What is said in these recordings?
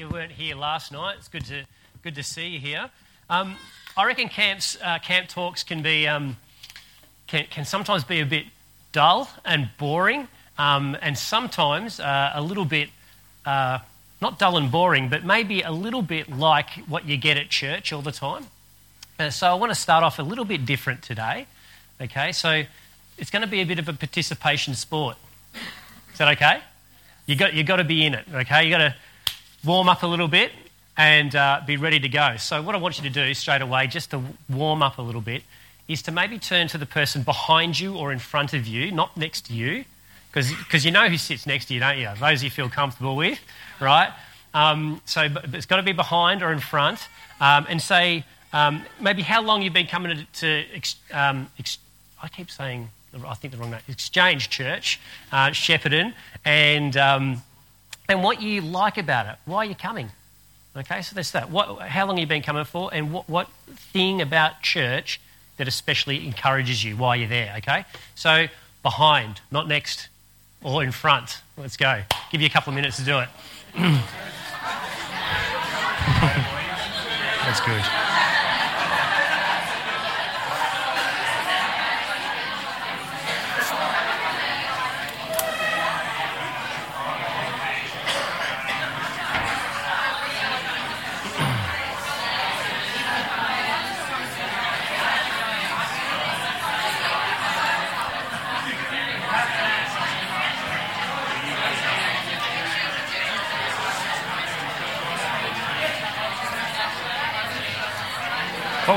you weren't here last night. It's good to, good to see you here. Um, I reckon camps, uh, camp talks can, be, um, can, can sometimes be a bit dull and boring, um, and sometimes uh, a little bit, uh, not dull and boring, but maybe a little bit like what you get at church all the time. Uh, so I want to start off a little bit different today. Okay, so it's going to be a bit of a participation sport. Is that okay? You got you got to be in it. Okay, you got to warm up a little bit and uh, be ready to go. So what I want you to do straight away, just to warm up a little bit, is to maybe turn to the person behind you or in front of you, not next to you, because you know who sits next to you, don't you? Those you feel comfortable with, right? Um, so it's got to be behind or in front, um, and say um, maybe how long you've been coming to. to ex, um, I keep saying I think the wrong name, Exchange Church, uh, Shepparton, and, um, and what you like about it. Why are you coming? Okay, so that's that. What, how long have you been coming for, and what, what thing about church that especially encourages you while you're there? Okay, so behind, not next or in front. Let's go. Give you a couple of minutes to do it. that's good.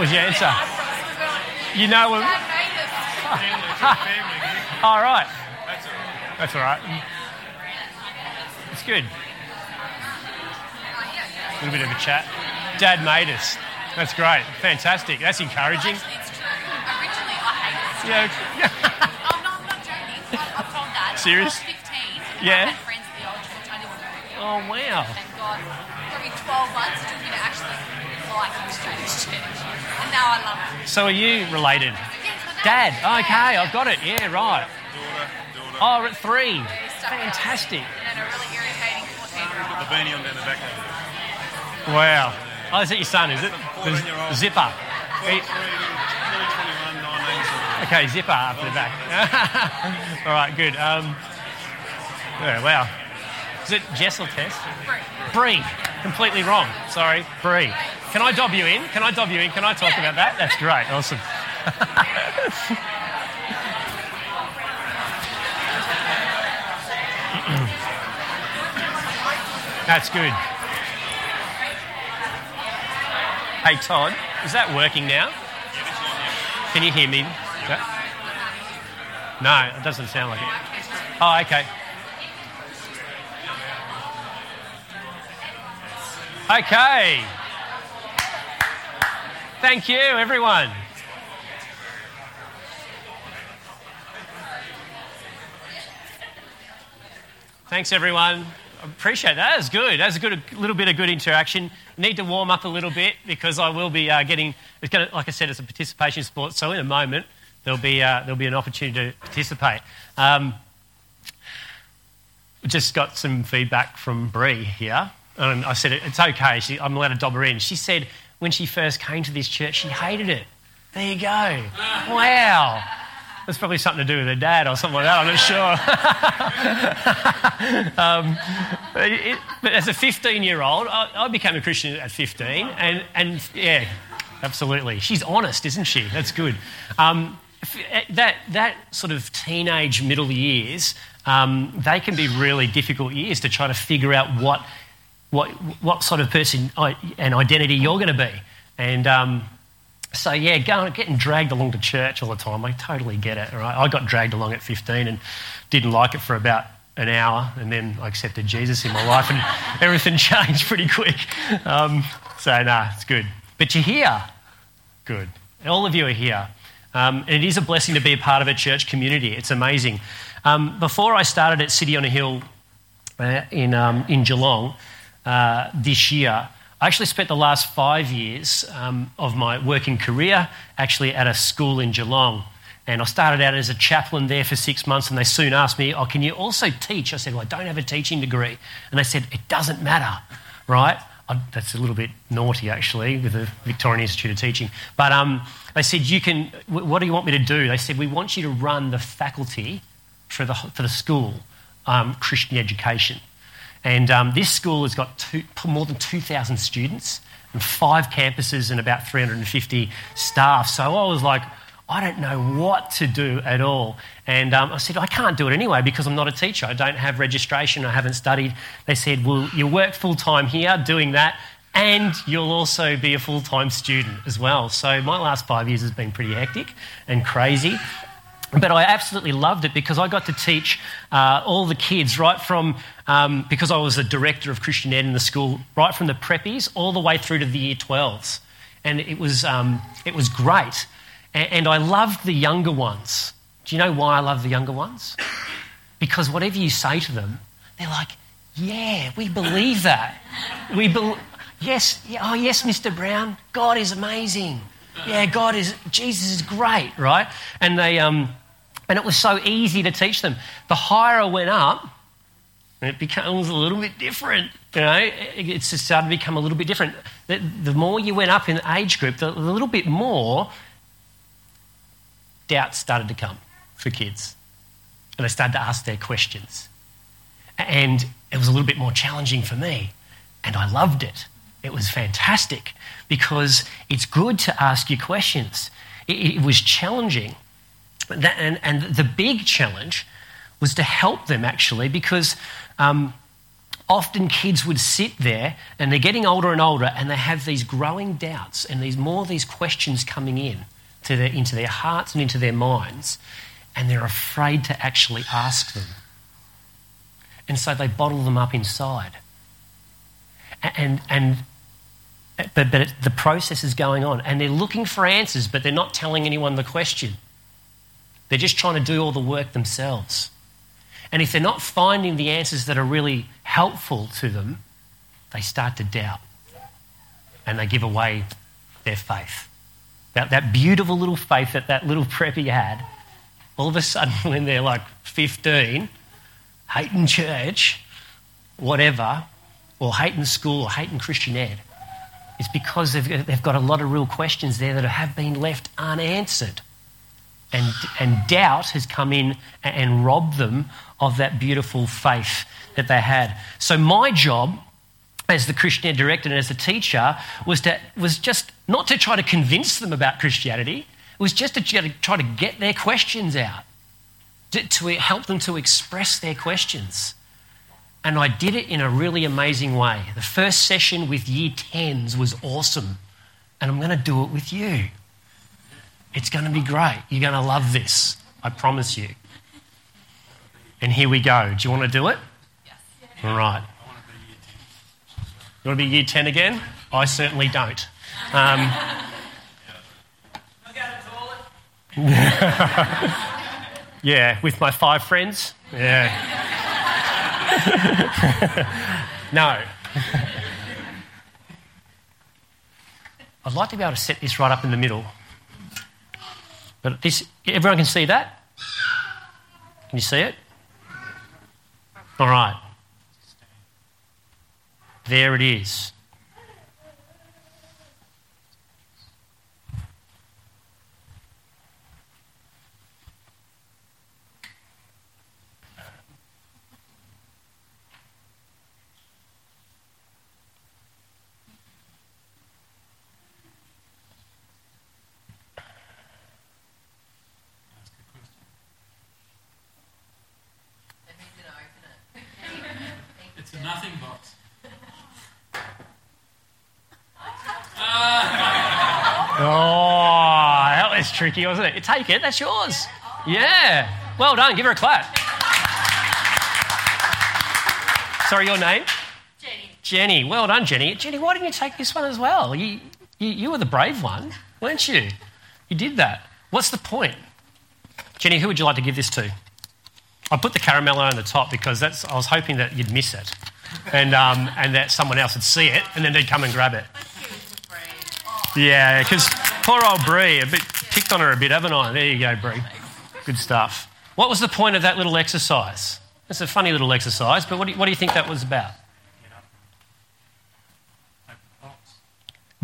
Was your answer? You know him? all right. That's all right. It's good. A little bit of a chat. Dad made us. That's great. Fantastic. That's encouraging. Yeah. I'm not, I'm not joking. I've told Dad. Serious? I was 15. Yeah. I had friends at the old church. I didn't know. Oh, wow. And God, probably 12 months it took me to actually like Exchange Church. And now I love it. So are you related? Yes, my Dad. Okay, I've got it. Yeah, right. Daughter, daughter. Oh, we're at three. Fantastic. And a really irritating 14 year Put the beanie on down the back of. Wow. Oh, is that your son, is it? 14-year-old. The zipper. He- Three, nearly 21, 19, sort of. Okay, zipper up the back. All right, good. Um, yeah, wow. Is it Jessel test? Tess? Bree. Completely wrong. Sorry, Bree. Can I dob you in? Can I dob you in? Can I talk about that? That's great. Awesome. That's good. Hey, Todd, is that working now? Can you hear me? No, it doesn't sound like it. Oh, okay. Okay. Thank you, everyone. Thanks, everyone. I appreciate that. That's good. That's a good, a little bit of good interaction. Need to warm up a little bit because I will be uh, getting. It's to, like I said, it's a participation sport. So in a moment there'll be uh, there'll be an opportunity to participate. Um, just got some feedback from Bree here, and I said it's okay. She, I'm allowed to dob her in. She said when she first came to this church, she hated it. There you go. Wow. That's probably something to do with her dad or something like that. I'm not sure. um, but, it, but as a 15 year old, I, I became a Christian at 15, and, and yeah, absolutely. She's honest, isn't she? That's good. Um, that, that sort of teenage middle years, um, they can be really difficult years to try to figure out what, what, what sort of person and identity you're going to be. And um, so yeah, going, getting dragged along to church all the time, I totally get it. Right? I got dragged along at 15 and didn't like it for about an hour, and then I accepted Jesus in my life, and everything changed pretty quick. Um, so nah, it's good. But you're here, good. All of you are here. Um, and it is a blessing to be a part of a church community. It's amazing. Um, before I started at City on a Hill uh, in, um, in Geelong uh, this year, I actually spent the last five years um, of my working career actually at a school in Geelong. And I started out as a chaplain there for six months, and they soon asked me, Oh, can you also teach? I said, Well, I don't have a teaching degree. And they said, It doesn't matter. right? I, that's a little bit naughty, actually, with the Victorian Institute of Teaching. But um, they said, you can, what do you want me to do? They said, we want you to run the faculty for the, for the school, um, Christian education. And um, this school has got two, more than 2,000 students and five campuses and about 350 staff. So I was like, I don't know what to do at all. And um, I said, I can't do it anyway because I'm not a teacher. I don't have registration. I haven't studied. They said, Well, you work full time here doing that, and you'll also be a full time student as well. So my last five years has been pretty hectic and crazy. But I absolutely loved it because I got to teach uh, all the kids right from, um, because I was a director of Christian Ed in the school, right from the preppies all the way through to the year 12s. And it was, um, it was great. And, and I loved the younger ones. Do you know why I love the younger ones? Because whatever you say to them, they're like, yeah, we believe that. We be- yes, oh yes, Mr. Brown, God is amazing. Yeah, God is, Jesus is great, right? And they, um, and it was so easy to teach them. The higher I went up, it becomes a little bit different. You know, it just started to become a little bit different. The, the more you went up in the age group, the, the little bit more doubts started to come for kids. And they started to ask their questions. And it was a little bit more challenging for me. And I loved it. It was fantastic because it's good to ask your questions. It, it was challenging. That, and, and, the big challenge was to help them actually because um, often kids would sit there and they're getting older and older and they have these growing doubts and these more of these questions coming in to their, into their hearts and into their minds and they're afraid to actually ask them. And so they bottle them up inside. And, and but, but the process is going on and they're looking for answers, but they're not telling anyone the question. They're just trying to do all the work themselves. And if they're not finding the answers that are really helpful to them, they start to doubt and they give away their faith. That, that beautiful little faith that that little preppy had, all of a sudden, when they're like 15, hating church, whatever, or hating school or hating Christian ed, it's because they've, they've got a lot of real questions there that have been left unanswered. And, and doubt has come in and robbed them of that beautiful faith that they had. So, my job as the Christian director and as a teacher was, to, was just not to try to convince them about Christianity, it was just to try to get their questions out, to, to help them to express their questions. And I did it in a really amazing way. The first session with year 10s was awesome. And I'm going to do it with you. It's going to be great. You're going to love this. I promise you. And here we go. Do you want to do it? Yes. All right. You want to be year 10 again? I certainly don't. Um, yeah, with my five friends? Yeah. no. I'd like to be able to set this right up in the middle. But this, everyone can see that? Can you see it? All right. There it is. Tricky, wasn't it? Take it, that's yours. Yeah. Well done, give her a clap. Sorry, your name? Jenny. Jenny. Well done, Jenny. Jenny, why didn't you take this one as well? You, you, you were the brave one, weren't you? You did that. What's the point? Jenny, who would you like to give this to? I put the caramel on the top because that's, I was hoping that you'd miss it and, um, and that someone else would see it and then they'd come and grab it. Yeah, because poor old Bree, a bit picked on her a bit, haven't I? There you go, Bree. Good stuff. What was the point of that little exercise? It's a funny little exercise, but what do you, what do you think that was about?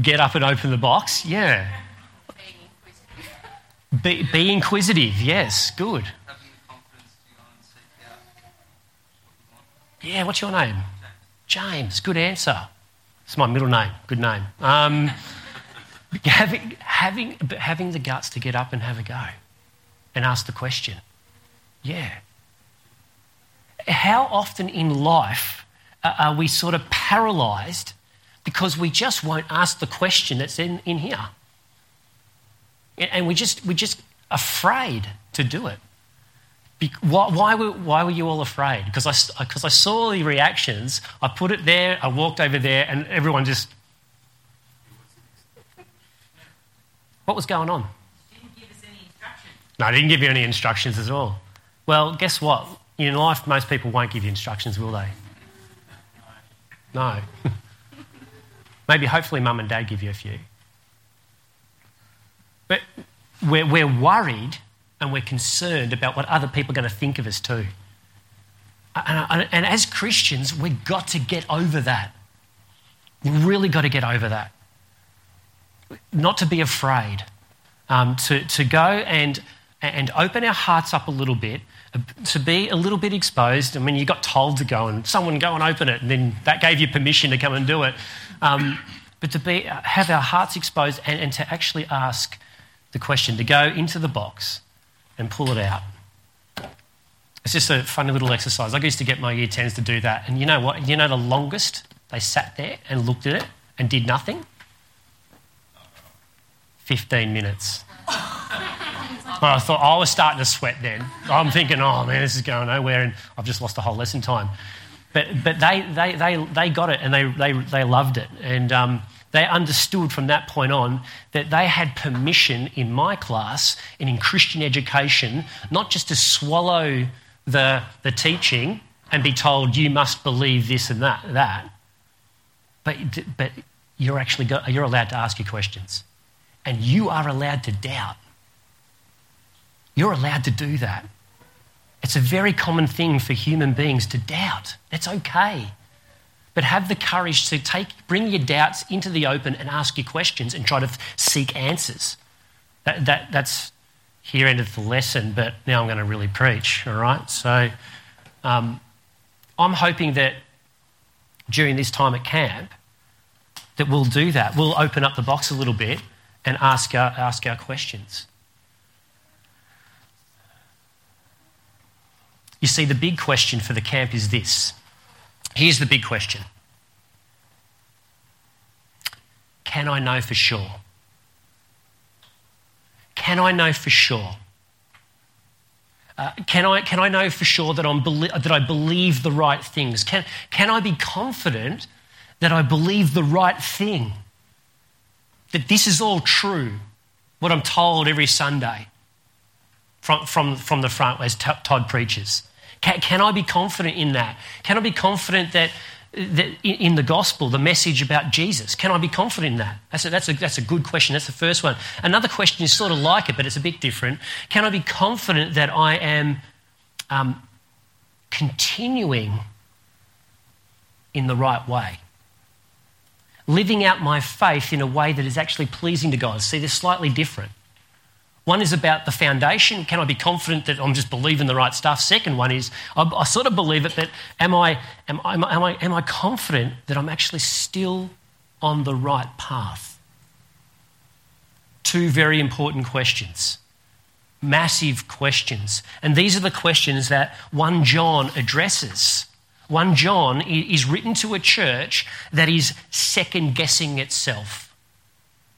Get up and open the box. Yeah. Be, be inquisitive. Yes, good. Yeah, what's your name? James. Good answer. It's my middle name. Good name. Um, having, having, having the guts to get up and have a go and ask the question. Yeah. How often in life are we sort of paralysed because we just won't ask the question that's in, in here? And we just, we're just afraid to do it. Why, why, were, why were you all afraid? Because I, because I saw the reactions, I put it there, I walked over there, and everyone just. What was going on? Didn't give us any instructions. No, I didn't give you any instructions at all. Well, guess what? In life, most people won't give you instructions, will they? No. Maybe, hopefully, mum and dad give you a few. But we're, we're worried and we're concerned about what other people are going to think of us too. And, and, and as Christians, we've got to get over that. We've really got to get over that. Not to be afraid, um, to, to go and, and open our hearts up a little bit, uh, to be a little bit exposed. I mean, you got told to go and someone go and open it, and then that gave you permission to come and do it. Um, but to be, have our hearts exposed and, and to actually ask the question, to go into the box and pull it out. It's just a funny little exercise. I used to get my year 10s to do that. And you know what? You know the longest they sat there and looked at it and did nothing? 15 minutes. I thought I was starting to sweat then. I'm thinking, oh man, this is going nowhere, and I've just lost a whole lesson time. But, but they, they, they, they got it and they, they, they loved it. And um, they understood from that point on that they had permission in my class and in Christian education not just to swallow the, the teaching and be told you must believe this and that, that but, but you're actually you're allowed to ask your questions. And you are allowed to doubt. You're allowed to do that. It's a very common thing for human beings to doubt. That's okay. But have the courage to take, bring your doubts into the open and ask your questions and try to seek answers. That, that, that's here ended the lesson, but now I'm going to really preach, all right? So um, I'm hoping that during this time at camp, that we'll do that. We'll open up the box a little bit and ask our, ask our questions. You see, the big question for the camp is this. Here's the big question Can I know for sure? Can I know for sure? Uh, can, I, can I know for sure that, I'm that I believe the right things? Can, can I be confident that I believe the right thing? That this is all true, what I'm told every Sunday from, from, from the front as Todd preaches? Can, can I be confident in that? Can I be confident that, that in the gospel, the message about Jesus, can I be confident in that? That's a, that's, a, that's a good question. That's the first one. Another question is sort of like it, but it's a bit different. Can I be confident that I am um, continuing in the right way? Living out my faith in a way that is actually pleasing to God. See, they're slightly different. One is about the foundation. Can I be confident that I'm just believing the right stuff? Second one is I, I sort of believe it, but am I, am, am, am, I, am I confident that I'm actually still on the right path? Two very important questions. Massive questions. And these are the questions that 1 John addresses. 1 John is written to a church that is second guessing itself.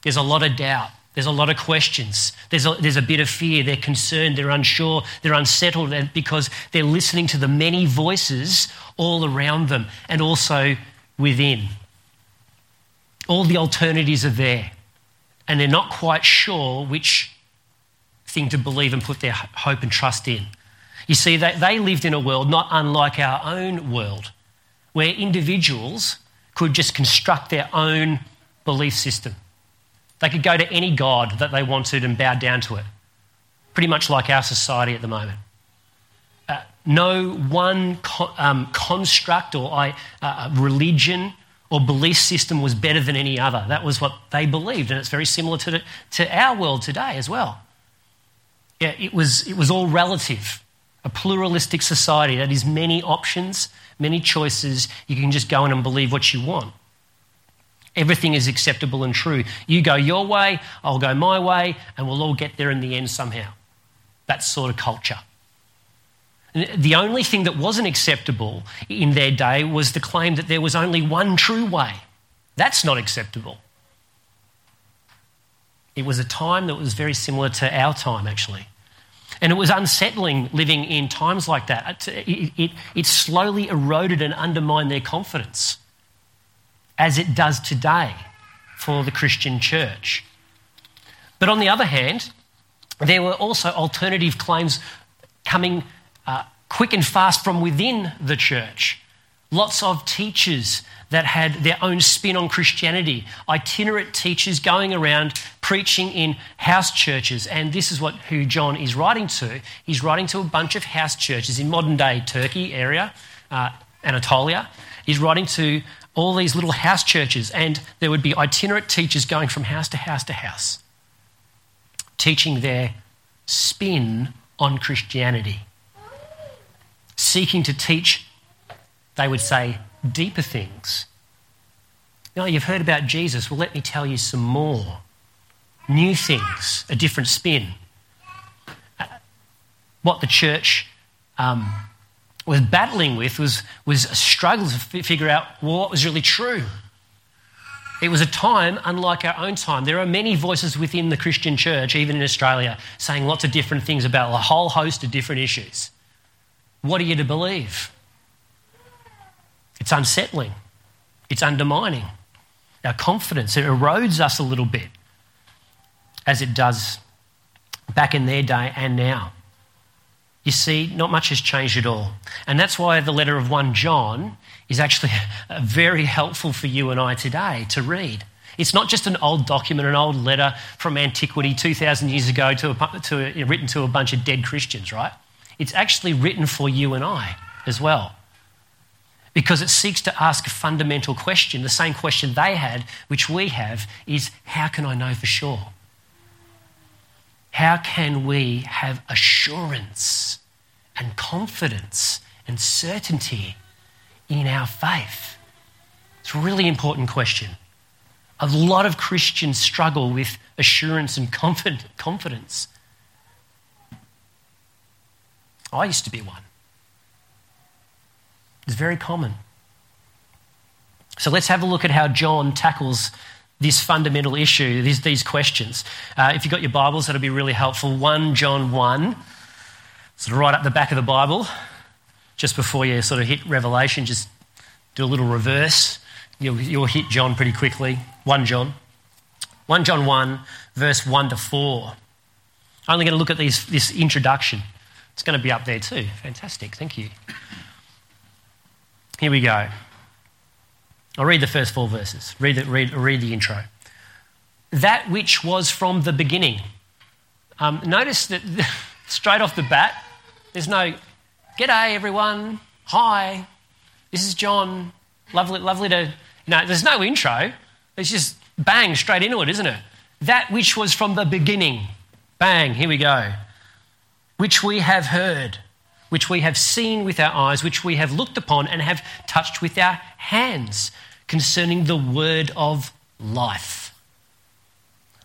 There's a lot of doubt. There's a lot of questions. There's a, there's a bit of fear. They're concerned. They're unsure. They're unsettled because they're listening to the many voices all around them and also within. All the alternatives are there. And they're not quite sure which thing to believe and put their hope and trust in. You see, they, they lived in a world not unlike our own world, where individuals could just construct their own belief system. They could go to any god that they wanted and bow down to it. Pretty much like our society at the moment. Uh, no one co- um, construct or uh, religion or belief system was better than any other. That was what they believed, and it's very similar to, the, to our world today as well. Yeah, it was, it was all relative. A pluralistic society that is many options, many choices. You can just go in and believe what you want. Everything is acceptable and true. You go your way, I'll go my way, and we'll all get there in the end somehow. That sort of culture. The only thing that wasn't acceptable in their day was the claim that there was only one true way. That's not acceptable. It was a time that was very similar to our time, actually. And it was unsettling living in times like that. It, it, it, slowly eroded and undermined their confidence, as it does today for the Christian church. But on the other hand, there were also alternative claims coming uh, quick and fast from within the church. Lots of teachers that had their own spin on Christianity, itinerant teachers going around preaching in house churches. And this is what who John is writing to. He's writing to a bunch of house churches in modern day Turkey area, uh, Anatolia. He's writing to all these little house churches, and there would be itinerant teachers going from house to house to house, teaching their spin on Christianity seeking to teach, they would say, deeper things. Now, you've heard about Jesus. Well, let me tell you some more. New things, a different spin. Uh, what the church um, was battling with was, was a struggle to f- figure out what was really true. It was a time unlike our own time. There are many voices within the Christian church, even in Australia, saying lots of different things about a whole host of different issues. What are you to believe? It's unsettling, it's undermining our confidence. It erodes us a little bit, as it does back in their day and now. You see, not much has changed at all. And that's why the letter of 1 John is actually very helpful for you and I today to read. It's not just an old document, an old letter from antiquity 2,000 years ago to a, to a, written to a bunch of dead Christians, right? It's actually written for you and I as well. Because it seeks to ask a fundamental question, the same question they had, which we have, is how can I know for sure? How can we have assurance and confidence and certainty in our faith? It's a really important question. A lot of Christians struggle with assurance and confidence. I used to be one. It's very common. So let's have a look at how John tackles this fundamental issue, these, these questions. Uh, if you've got your Bibles, that'll be really helpful. 1 John 1, sort of right up the back of the Bible, just before you sort of hit Revelation, just do a little reverse. You'll, you'll hit John pretty quickly. 1 John. 1 John 1, verse 1 to 4. I'm only going to look at these, this introduction. It's going to be up there too. Fantastic. Thank you. Here we go. I'll read the first four verses. Read the, read, read the intro. That which was from the beginning. Um, notice that straight off the bat, there's no, g'day everyone, hi, this is John, lovely, lovely to, know, there's no intro. It's just bang, straight into it, isn't it? That which was from the beginning. Bang, here we go which we have heard, which we have seen with our eyes, which we have looked upon and have touched with our hands concerning the word of life.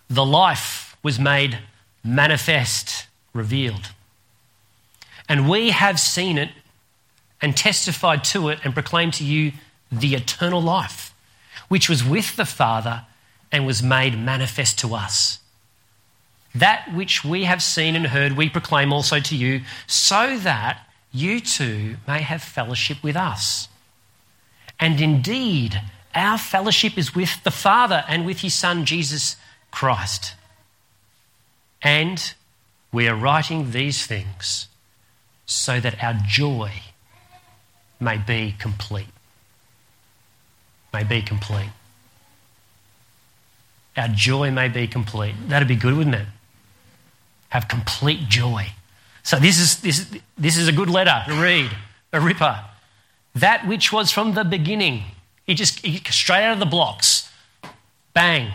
The life was made manifest, revealed. And we have seen it and testified to it and proclaimed to you the eternal life, which was with the Father and was made manifest to us. That which we have seen and heard, we proclaim also to you, so that you too may have fellowship with us. And indeed, our fellowship is with the Father and with his Son, Jesus Christ. And we are writing these things so that our joy may be complete. May be complete. Our joy may be complete. That'd be good, wouldn't it? Have complete joy. So this is, this, this is a good letter to read, a ripper. That which was from the beginning, He just he, straight out of the blocks, bang.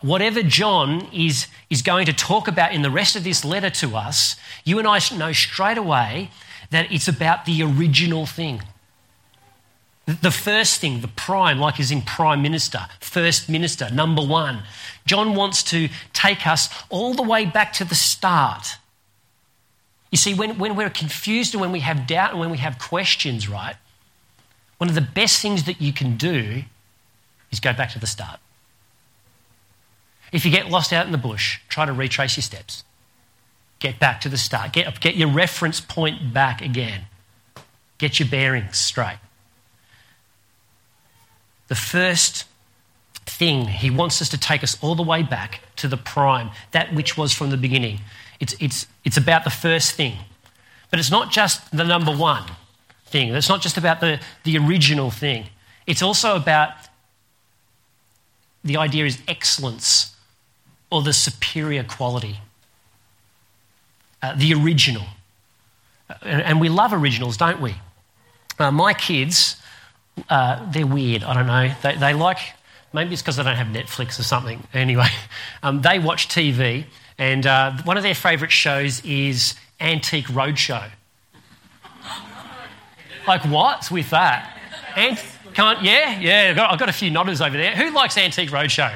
Whatever John is, is going to talk about in the rest of this letter to us, you and I know straight away that it's about the original thing. The first thing, the prime, like is in prime minister, first minister, number one. John wants to take us all the way back to the start. You see, when, when we're confused and when we have doubt and when we have questions, right, one of the best things that you can do is go back to the start. If you get lost out in the bush, try to retrace your steps. Get back to the start. Get, get your reference point back again. Get your bearings straight. The first thing, he wants us to take us all the way back to the prime, that which was from the beginning. It's, it's, it's about the first thing. But it's not just the number one thing, it's not just about the, the original thing. It's also about the idea is excellence or the superior quality, uh, the original. And, and, we love originals, don't we? Uh, my kids, uh, they're weird. I don't know. They, they like, maybe it's because they don't have Netflix or something. Anyway, um, they watch TV, and uh, one of their favourite shows is Antique Roadshow. like, what's with that? Ant- can't, yeah, yeah, I've got, I've got a few nodders over there. Who likes Antique Roadshow?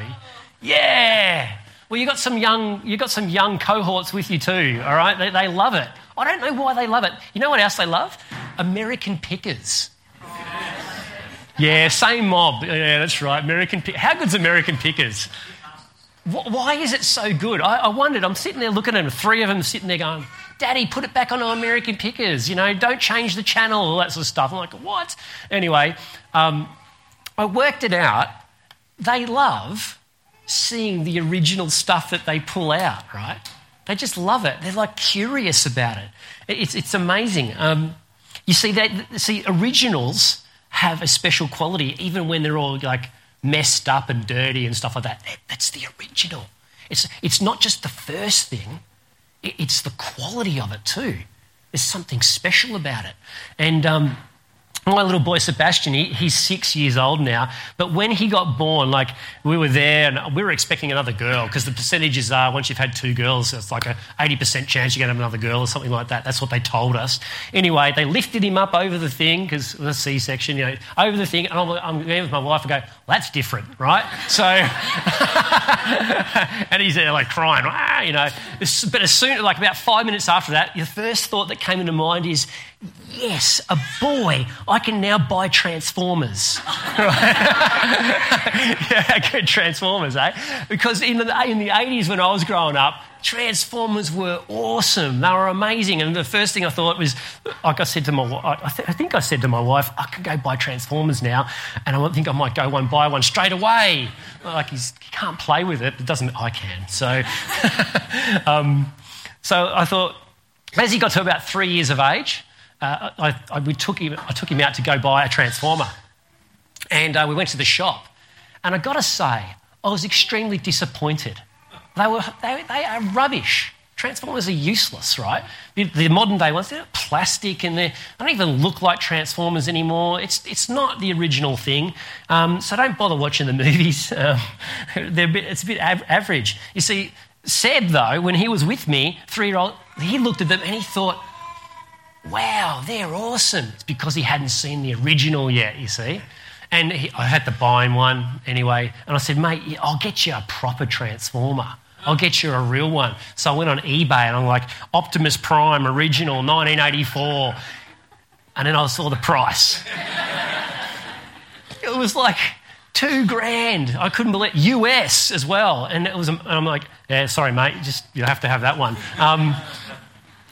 Yeah. Well, you got some young, you got some young cohorts with you too. All right, they, they love it. I don't know why they love it. You know what else they love? American Pickers. Yeah, same mob. Yeah, that's right. American. How good's American Pickers? Why is it so good? I, I wondered. I'm sitting there looking at them. Three of them sitting there going, "Daddy, put it back on American Pickers. You know, don't change the channel, all that sort of stuff." I'm like, "What?" Anyway, um, I worked it out. They love seeing the original stuff that they pull out. Right? They just love it. They're like curious about it. It's, it's amazing. Um, you see that? See, originals have a special quality, even when they're all like messed up and dirty and stuff like that. That's the original. It's, it's not just the first thing, it's the quality of it too. There's something special about it. And um, my little boy Sebastian, he, he's six years old now, but when he got born, like we were there and we were expecting another girl because the percentages are once you've had two girls, it's like a 80% chance you're going to have another girl or something like that. That's what they told us. Anyway, they lifted him up over the thing because the C section, you know, over the thing, and I'm, I'm there with my wife and go, well, that's different, right? So, and he's there like crying, ah, you know. But as soon, like about five minutes after that, your first thought that came into mind is, yes, a boy, I can now buy Transformers. yeah, good Transformers, eh? Because in the, in the 80s when I was growing up, Transformers were awesome. They were amazing. And the first thing I thought was, like I said to my I, th- I think I said to my wife, I can go buy Transformers now, and I think I might go one buy one straight away. Like he can't play with it, it doesn't. I can. So, um, so I thought, as he got to about three years of age, uh, I, I, we took him, I took him out to go buy a transformer. And uh, we went to the shop. And I got to say, I was extremely disappointed. They, were, they, they are rubbish. Transformers are useless, right? The, modern day ones, they're plastic and they don't even look like Transformers anymore. It's, it's not the original thing. Um, so don't bother watching the movies. Um, they're a bit, it's a bit av- average. You see, Seb, though, when he was with me, three year old, he looked at them and he thought, wow, they're awesome. It's because he hadn't seen the original yet, you see. And he, I had to buy him one anyway. And I said, mate, I'll get you a proper transformer. I'll get you a real one. So I went on eBay and I'm like, Optimus Prime original 1984. And then I saw the price. it was like two grand. I couldn't believe US as well. And it was, and I'm like, yeah, sorry, mate, just you'll have to have that one. Um,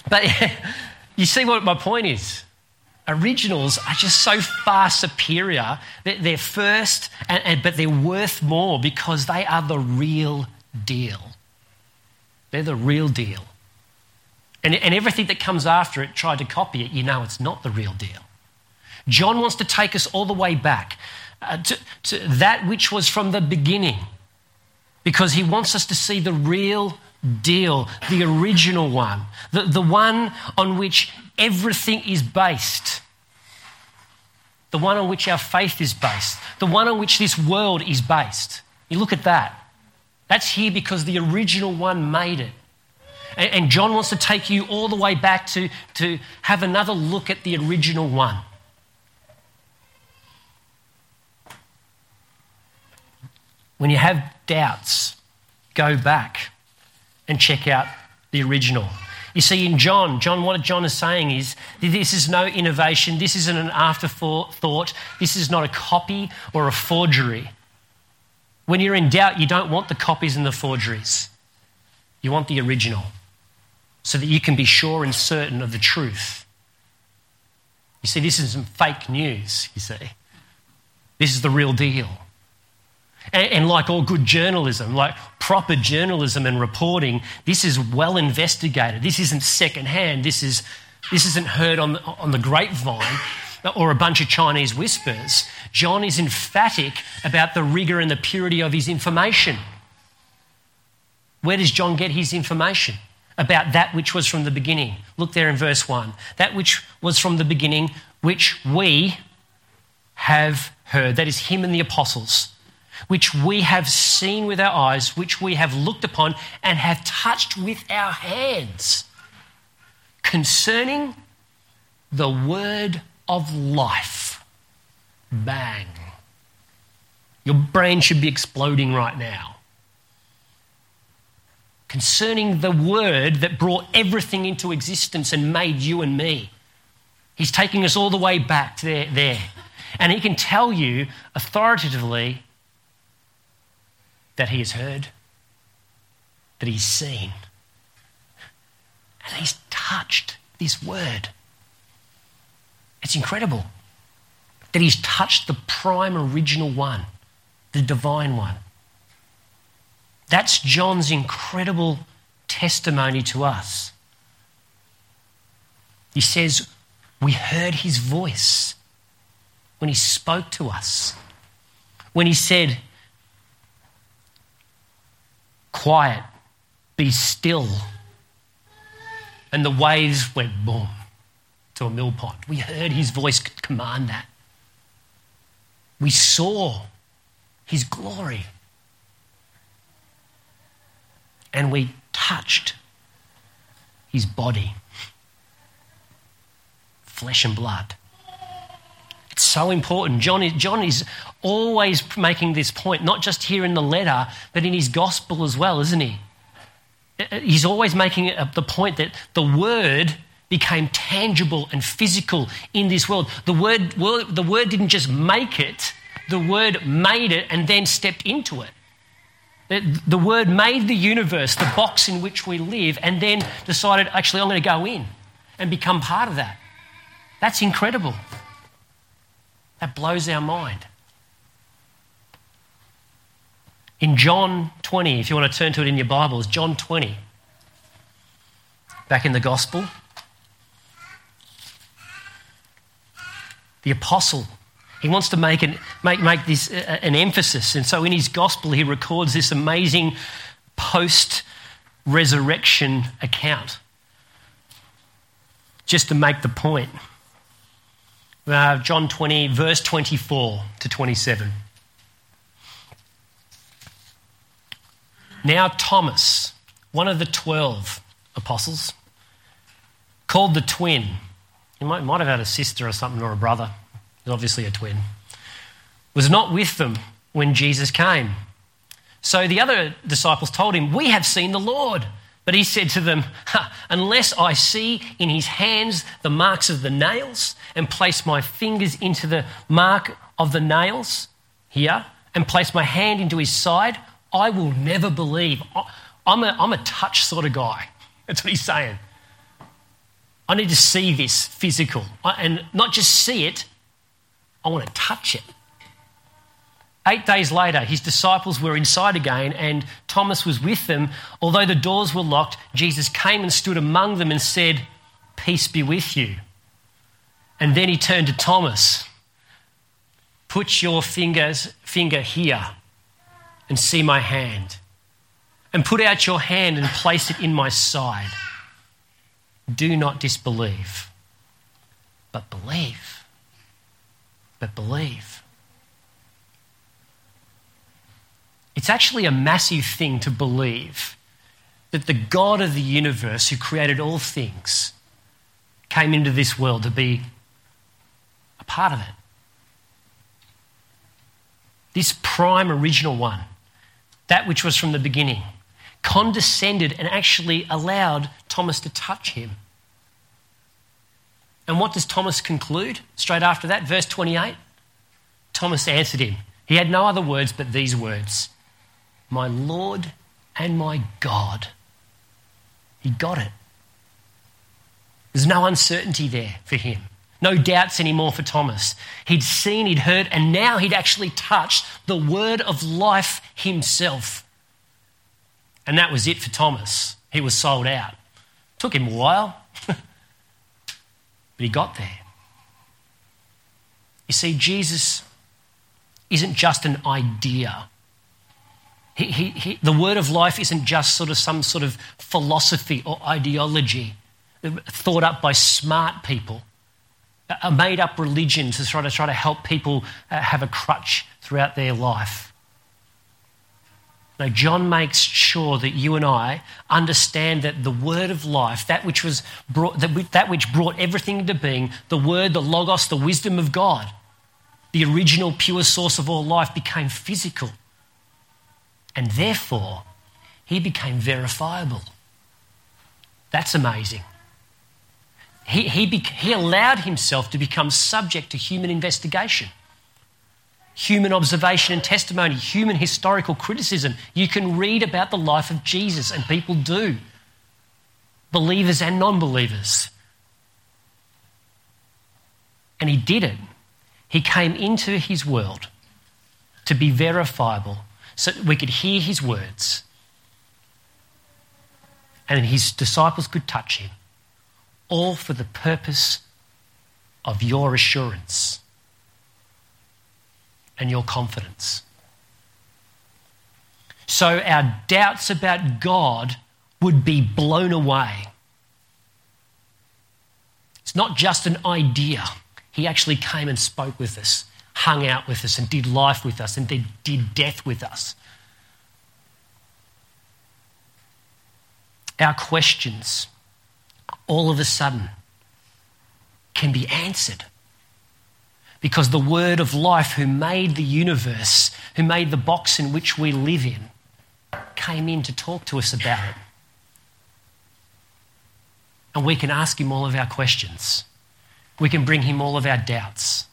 but you see what my point is? Originals are just so far superior. They're first, but they're worth more because they are the real deal. They're the real deal. And, and everything that comes after it, tried to copy it, you know it's not the real deal. John wants to take us all the way back uh, to, to that which was from the beginning because he wants us to see the real deal, the original one, the, the one on which everything is based. the one on which our faith is based, the one on which this world is based. You look at that. That's here because the original one made it. And, and John wants to take you all the way back to, to have another look at the original one. When you have doubts, go back and check out the original. You see, in John, John, what John is saying is this is no innovation, this isn't an afterthought, this is not a copy or a forgery. When you're in doubt, you don't want the copies and the forgeries. You want the original so that you can be sure and certain of the truth. You see, this isn't fake news, you see. This is the real deal. And, and, like all good journalism, like proper journalism and reporting, this is well investigated. This isn't secondhand. This, is, this isn't heard on on the grapevine or a bunch of Chinese whispers. John is emphatic about the rigour and the purity of his information. Where does John get his information? About that which was from the beginning. Look there in verse 1. That which was from the beginning, which we have heard. That is him and the apostles which we have seen with our eyes, which we have looked upon and have touched with our hands, concerning the word of life. Bang. Your brain should be exploding right now. Concerning the word that brought everything into existence and made you and me. He's taking us all the way back there. there. And he can tell you authoritatively that he has heard, that he's seen, and he's touched this word. It's incredible that he's touched the prime original one, the divine one. That's John's incredible testimony to us. He says, We heard his voice when he spoke to us, when he said, quiet, be still. And the waves went boom to a mill pond. We heard his voice command that. We saw his glory. And we touched his body, flesh and blood. So important. John is, John is always making this point, not just here in the letter, but in his gospel as well, isn't he? Uh, uh, he's always making the point that the word became tangible and physical in this world. The word, the word didn't just make it, the word made it and then stepped into it. The word made the universe, the box in which we live, and then decided, actually, I'm going to go in and become part of that. That's incredible. That blows our mind. In John 20, if you want to turn to it in your Bibles, John 20, back in the Gospel, the apostle he wants to make an, make, make this uh, an emphasis. And so in his gospel, he records this amazing post resurrection account. Just to make the point. Uh, John 20, verse 24 to 27. Now, Thomas, one of the 12 apostles, called the twin. He might, might have had a sister or something or a brother. He's obviously a twin. Was not with them when Jesus came. So the other disciples told him, We have seen the Lord. But he said to them, Unless I see in his hands the marks of the nails and place my fingers into the mark of the nails here and place my hand into his side, I will never believe. I'm a, I'm a touch sort of guy. That's what he's saying. I need to see this physical and not just see it, I want to touch it. Eight days later, his disciples were inside again, and Thomas was with them. Although the doors were locked, Jesus came and stood among them and said, Peace be with you. And then he turned to Thomas, Put your fingers, finger here and see my hand. And put out your hand and place it in my side. Do not disbelieve, but believe but believe. It's actually a massive thing to believe that the God of the universe, who created all things, came into this world to be a part of it. This prime original one, that which was from the beginning, condescended and actually allowed Thomas to touch him. And what does Thomas conclude straight after that? Verse 28. Thomas answered him. He had no other words but these words My Lord and my God. He got it. There's no uncertainty there for him. No doubts anymore for Thomas. He'd seen, he'd heard, and now he'd actually touched the word of life himself. And that was it for Thomas. He was sold out. Took him a while, but he got there. You see, Jesus isn't just an idea. He, he, he, the word of life isn't just sort of some sort of philosophy or ideology thought up by smart people, a made up religion to try to, try to help people uh, have a crutch throughout their life. No, John makes sure that you and I understand that the word of life, that which, was brought, that which brought everything into being, the word, the logos, the wisdom of God, the original pure source of all life, became physical. And therefore, he became verifiable. That's amazing. He, he, be, he allowed himself to become subject to human investigation, human observation and testimony, human historical criticism. You can read about the life of Jesus, and people do, believers and non believers. And he did it. He came into his world to be verifiable so we could hear his words and his disciples could touch him all for the purpose of your assurance and your confidence. So our doubts about God would be blown away. It's not just an idea. He actually came and spoke with us, hung out with us, and did life with us, and did, did death with us. Our questions all of a sudden can be answered. Because the word of life, who made the universe, who made the box in which we live in, came in to talk to us about it. And we can ask him all of our questions. We can bring him all of our doubts.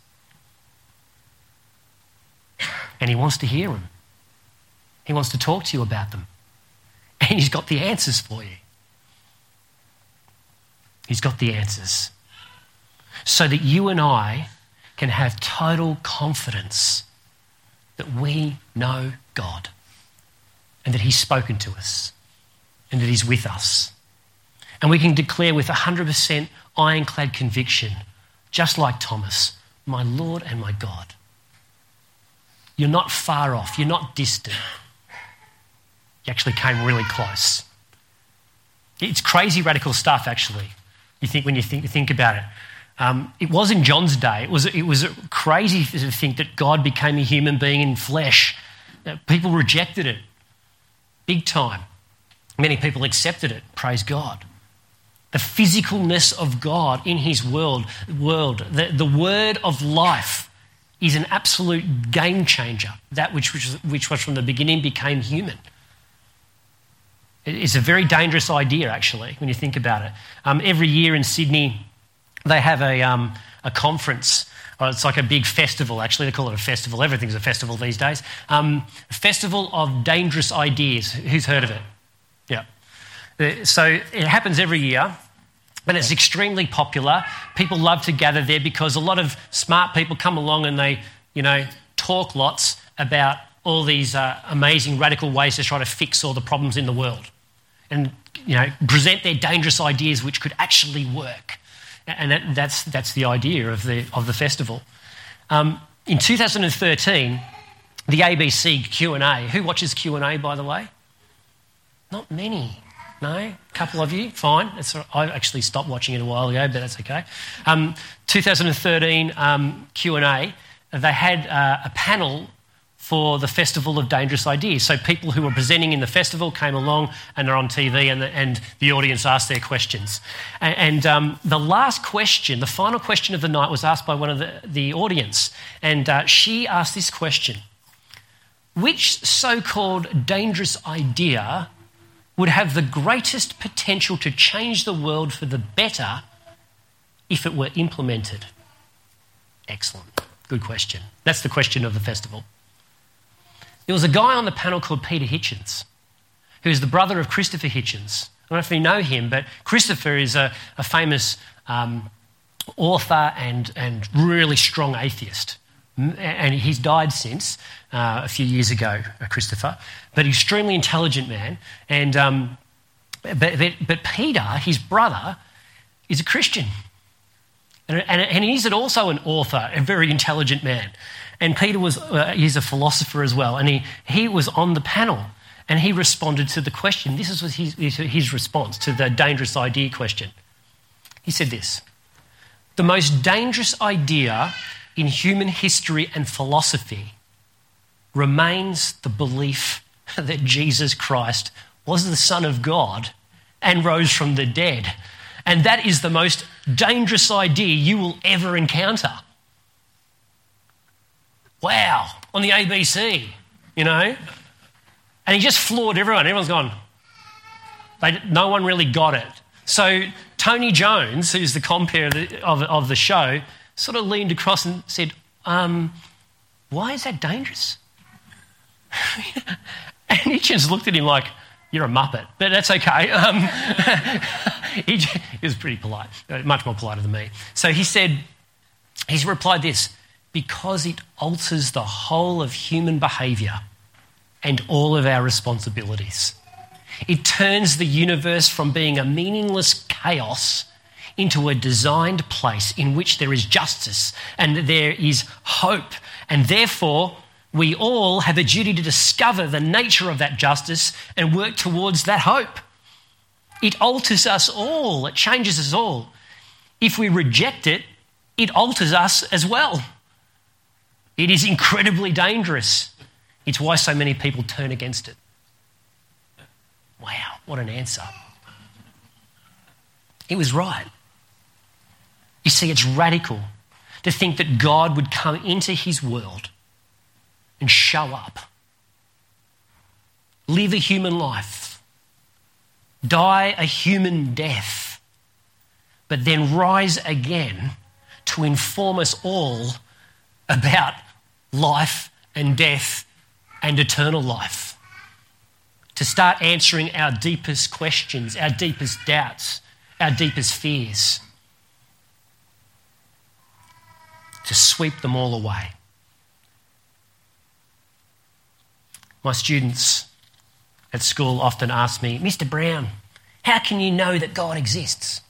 And he wants to hear them. He wants to talk to you about them. And he's got the answers for you. He's got the answers. So that you and I can have total confidence that we know God and that He's spoken to us and that He's with us. And we can declare with 100% ironclad conviction, just like Thomas, my Lord and my God. You're not far off, you're not distant. You actually came really close. It's crazy radical stuff, actually. You think when you think, think about it. Um, it was in John's day. It was, it was crazy to think that God became a human being in flesh. Uh, people rejected it big time. Many people accepted it. Praise God. The physicalness of God in his world, world the, the word of life is an absolute game changer. That which, which, which was from the beginning became human. It's a very dangerous idea, actually, when you think about it. Um, every year in Sydney, they have a, um, a conference. Well, it's like a big festival, actually. They call it a festival. Everything's a festival these days. Um, festival of Dangerous Ideas. Who's heard of it? Yeah. Uh, so it happens every year. But it's extremely popular. People love to gather there because a lot of smart people come along and they, you know, talk lots about all these uh, amazing radical ways to try to fix all the problems in the world and you know, present their dangerous ideas which could actually work. And that, that's, that's the idea of the, of the festival. Um, in 2013, the ABC Q&A, who watches Q&A, by the way? Not many. No? A couple of you? Fine. It's, I actually stopped watching it a while ago, but that's okay. Um, 2013 um, Q&A they had uh, a panel for the Festival of Dangerous Ideas. So people who were presenting in the festival came along and they're on TV and the, and the audience asked their questions. And, and um, the last question, the final question of the night, was asked by one of the, the audience. And uh, she asked this question Which so called dangerous idea would have the greatest potential to change the world for the better if it were implemented? Excellent. Good question. That's the question of the festival. There was a guy on the panel called Peter Hitchens, who's the brother of Christopher Hitchens. I don't know if you know him, but Christopher is a, a famous um, author and, and really strong atheist. And he's died since uh, a few years ago, uh, Christopher, but extremely intelligent man. And um, but, but, but Peter, his brother, is a Christian. And, and, and he's also an author, a very intelligent man. And Peter was, uh, he's a philosopher as well, and he, he was on the panel and he responded to the question. This was his, his response to the dangerous idea question. He said this The most dangerous idea in human history and philosophy remains the belief that Jesus Christ was the Son of God and rose from the dead. And that is the most dangerous idea you will ever encounter. Wow, on the ABC, you know? And he just floored everyone. Everyone's gone, they, no one really got it. So Tony Jones, who's the compere of of the show, sort of leaned across and said, um, Why is that dangerous? and he just looked at him like, You're a muppet, but that's okay. Um, he, he was pretty polite, uh, much more polite than me. So he said, He's replied this because it alters the whole of human behaviour and all of our responsibilities. It turns the universe from being a meaningless chaos into a designed place in which there is justice and there is hope. And therefore, we all have a duty to discover the nature of that justice and work towards that hope. It alters us all, it changes us all. If we reject it, it alters us as well. It is incredibly dangerous. It's why so many people turn against it. Wow, what an answer. He was right. You see, it's radical to think that God would come into his world and show up, live a human life, die a human death, but then rise again to inform us all about life and death and eternal life. To start answering our deepest questions, our deepest doubts, our deepest fears. To sweep them all away. My students at school often ask me, Mr. Brown, how can you know that God exists?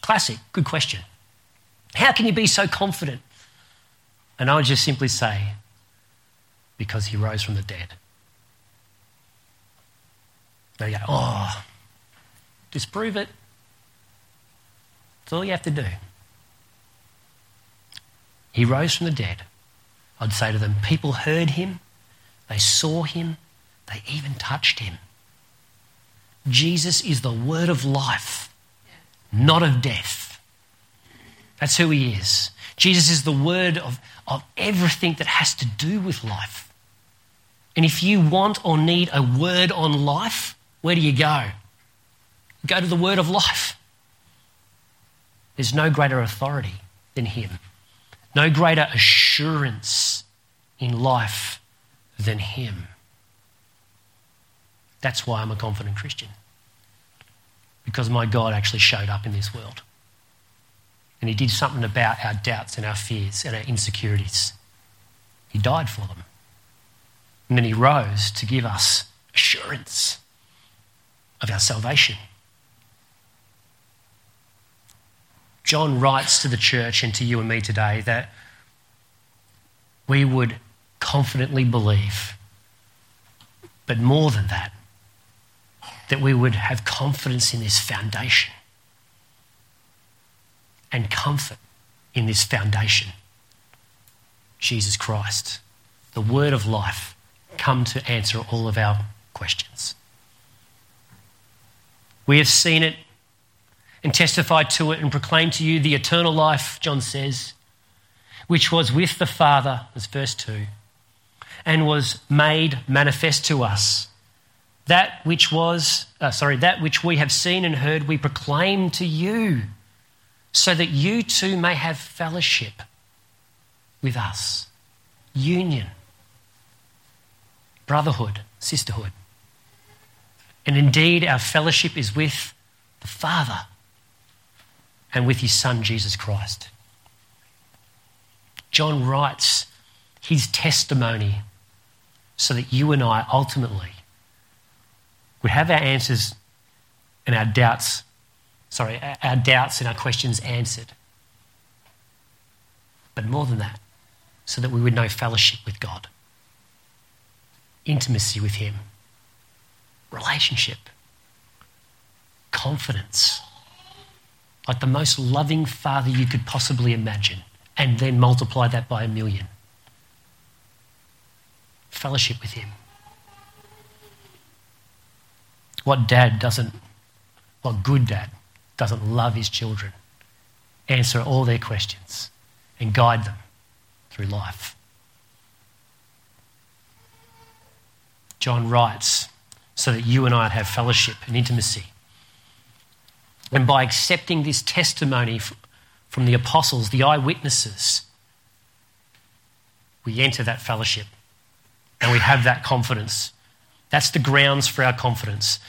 Classic, good question. How can you be so confident and I would just simply say, because he rose from the dead. They go, oh, disprove it. That's all you have to do. He rose from the dead. I'd say to them, people heard him, they saw him, they even touched him. Jesus is the word of life, not of death. That's who he is. Jesus is the word of, of everything that has to do with life. And if you want or need a word on life, where do you go? Go to the word of life. There's no greater authority than him, no greater assurance in life than him. That's why I'm a confident Christian. Because my God actually showed up in this world. And he did something about our doubts and our fears and our insecurities. He died for them. And then he rose to give us assurance of our salvation. John writes to the church and to you and me today that we would confidently believe, but more than that, that we would have confidence in this foundation and comfort in this foundation. Jesus Christ, the word of life, come to answer all of our questions. We have seen it and testify to it and proclaim to you the eternal life, John says, which was with the Father, as verse 2, and was made manifest to us. That which was, uh, sorry, that which we have seen and heard, we proclaim to you, so that you too may have fellowship with us. Union, brotherhood, sisterhood. And indeed, our fellowship is with the Father and with his Son, Jesus Christ. John writes his testimony so that you and I ultimately would have our answers and our doubts, sorry, our doubts and our questions answered. But more than that, so that we would know fellowship with God, intimacy with Him, relationship, confidence, like the most loving Father you could possibly imagine, and then multiply that by a million. Fellowship with Him. What dad doesn't, what good dad doesn't love his children, answer all their questions, and guide them through life? John writes so that you and I have fellowship and intimacy. And by accepting this testimony from the apostles, the eyewitnesses, we enter that fellowship and we have that confidence. That's the grounds for our confidence.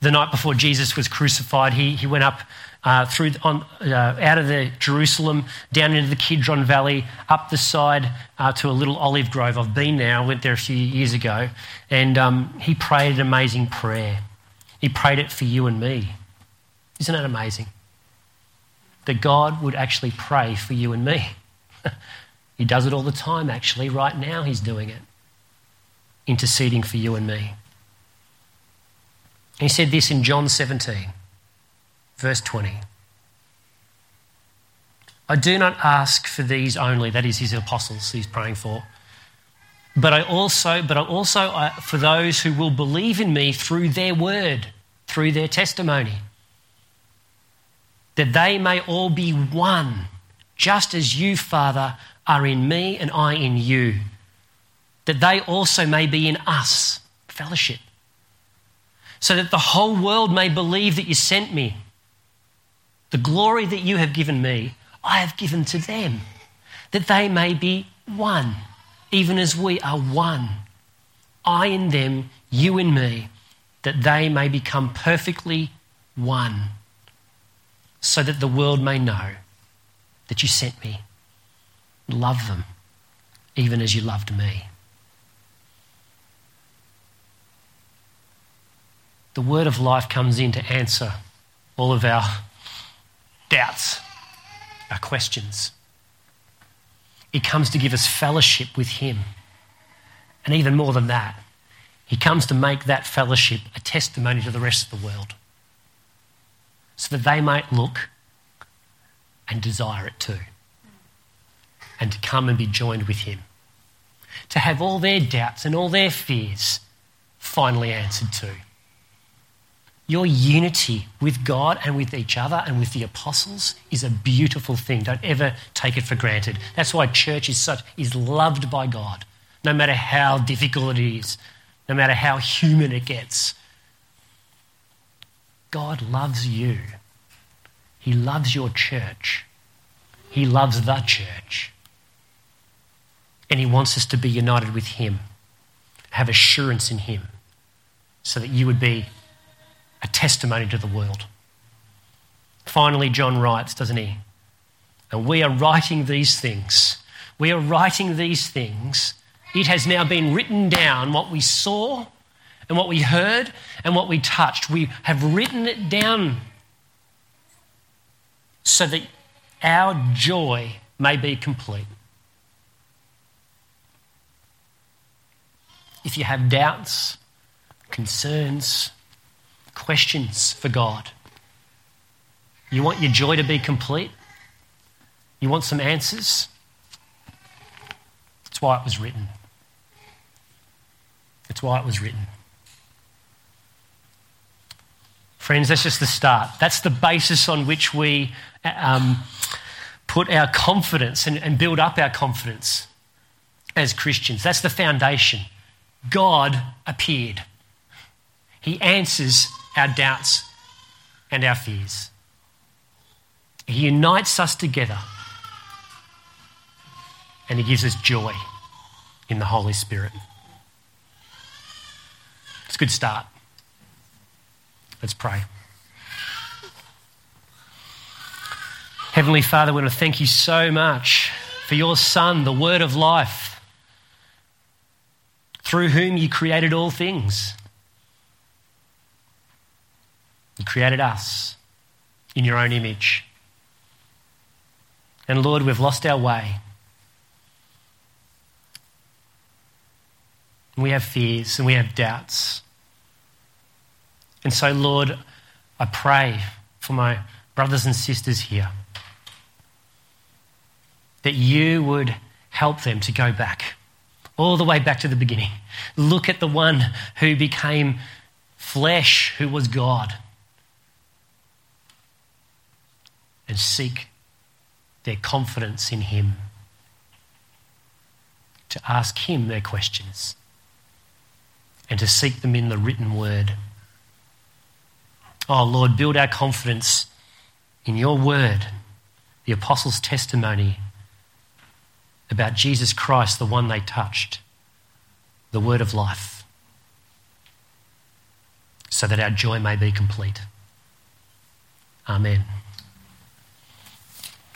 The night before Jesus was crucified, he, he went up uh, through on, uh, out of the Jerusalem, down into the Kidron Valley, up the side uh, to a little olive grove. I've been there. I went there a few years ago, and um, he prayed an amazing prayer. He prayed it for you and me. Isn't that amazing? That God would actually pray for you and me. he does it all the time, actually. Right now, He's doing it, interceding for you and me. He said this in John 17, verse 20. I do not ask for these only, that is his apostles he's praying for. But I also, but I also uh, for those who will believe in me through their word, through their testimony, that they may all be one, just as you, Father, are in me and I in you, that they also may be in us, fellowship so that the whole world may believe that you sent me. The glory that you have given me, I have given to them, that they may be one, even as we are one. I in them, you in me, that they may become perfectly one, so that the world may know that you sent me. Love them, even as you loved me. the word of life comes in to answer all of our doubts, our questions. It comes to give us fellowship with Him. And even more than that, He comes to make that fellowship a testimony to the rest of the world so that they might look and desire it too. And to come and be joined with Him. To have all their doubts and all their fears finally answered too. Your unity with God and with each other and with the apostles is a beautiful thing. Don't ever take it for granted. That's why church is such is loved by God, no matter how difficult it is, no matter how human it gets. God loves you. He loves your church. He loves the church. And he wants us to be united with him, have assurance in him, so that you would be a testimony to the world. Finally, John writes, doesn't he? And we are writing these things. We are writing these things. It has now been written down what we saw and what we heard and what we touched. We have written it down so that our joy may be complete. If you have doubts, concerns, questions for God. You want your joy to be complete? You want some answers? That's why it was written. That's why it was written. Friends, that's just the start. That's the basis on which we um, put our confidence and, and build up our confidence as Christians. That's the foundation. God appeared, He answers our doubts and our fears. He unites us together and He gives us joy in the Holy Spirit. It's a good start. Let's pray. Heavenly Father, we want to thank you so much for your Son, the Word of life, through whom you created all things. You created us in your own image. And Lord, we've lost our way. We have fears and we have doubts. And so, Lord, I pray for my brothers and sisters here that you would help them to go back, all the way back to the beginning. Look at the one who became flesh, who was God, and seek their confidence in Him, to ask Him their questions, and to seek them in the written word. Oh Lord, build our confidence in your word, the apostles' testimony about Jesus Christ, the one they touched, the word of life, so that our joy may be complete. Amen.